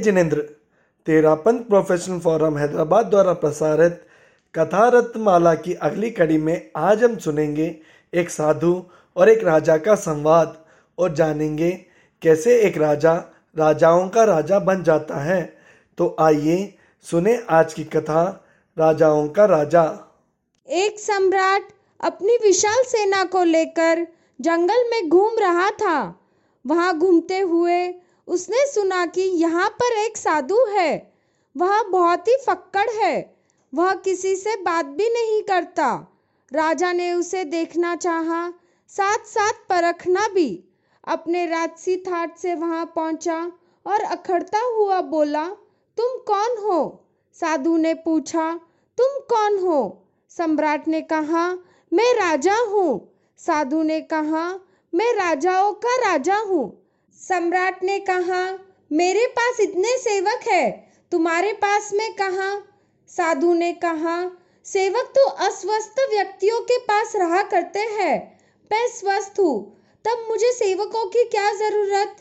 जिनेंद्र तेरा पंथ professional forum Hyderabad द्वारा प्रसारित कथा रत्नमाला की अगली कड़ी में आज हम सुनेंगे एक साधु और एक राजा का संवाद और जानेंगे कैसे एक राजा राजाओं का राजा बन जाता है। तो आइए सुने आज की कथा, राजाओं का राजा। एक सम्राट अपनी विशाल सेना को लेकर जंगल में घूम रहा था। वहाँ घूमते हुए उसने सुना कि यहाँ पर एक साधु है। वह बहुत ही फक्कड़ है। वह किसी से बात भी नहीं करता। राजा ने उसे देखना चाहा साथ साथ परखना भी। अपने राजसी थाट से वहाँ पहुँचा और अखड़ता हुआ बोला, तुम कौन हो? साधु ने पूछा, तुम कौन हो? सम्राट ने कहा, मैं राजा हूँ। साधु ने कहा, मैं राजाओं का राजा हूँ। सम्राट ने कहा, मेरे पास इतने सेवक है। तुम्हारे पास में कहा? साधु ने कहा, सेवक तो अस्वस्थ व्यक्तियों के पास रहा करते हैं। मैं स्वस्थ हूँ। तब मुझे सेवकों की क्या ज़रूरत?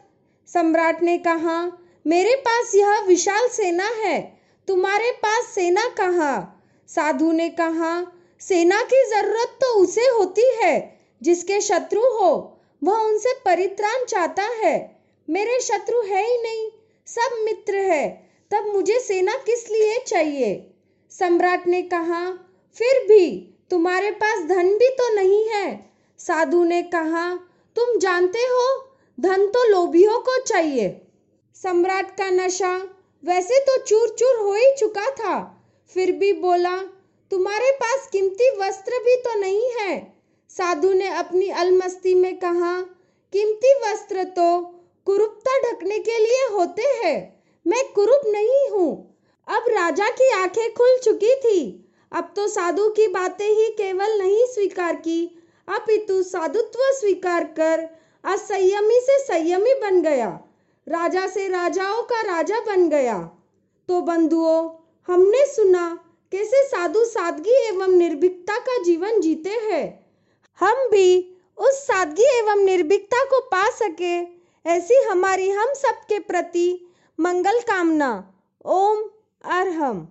सम्राट ने कहा, मेरे पास यह विशाल सेना है। तुम्हारे पास सेना कहाँ? साधु ने कहा, सेना की ज़रूरत तो उसे होती है, जिसके शत्रु हो। वह उनसे परित्राण चाहता है। मेरे शत्रु है ही नहीं, सब मित्र है, तब मुझे सेना किस लिए चाहिए? सम्राट ने कहा, फिर भी तुम्हारे पास धन भी तो नहीं है। साधु ने कहा, तुम जानते हो, धन तो लोभियों को चाहिए। सम्राट का नशा वैसे तो चूर चूर हो ही चुका था, फिर भी बोला, तुम्हारे पास कीमती वस्त्र भी तो नहीं है। साधु ने अपनी अलमस्ती में कहा, कीमती वस्त्र तो कुरूपता ढकने के लिए होते हैं। मैं कुरूप नहीं हूँ। अब राजा की आँखें खुल चुकी थी। अब तो साधु की बातें ही केवल नहीं स्वीकार की। अपितु साधुत्व स्वीकार कर असंयमी से संयमी बन गया। राजा से राजाओं का राजा बन गया। तो बंधुओं, हमने सुना कैसे साधु सादगी एवं निर्भीकता का जीवन जीते हैं। हम भी उस सादगी एवं निर्भीकता को पा सके, ऐसी हमारी हम सबके प्रति मंगल कामना। ओम अरहम।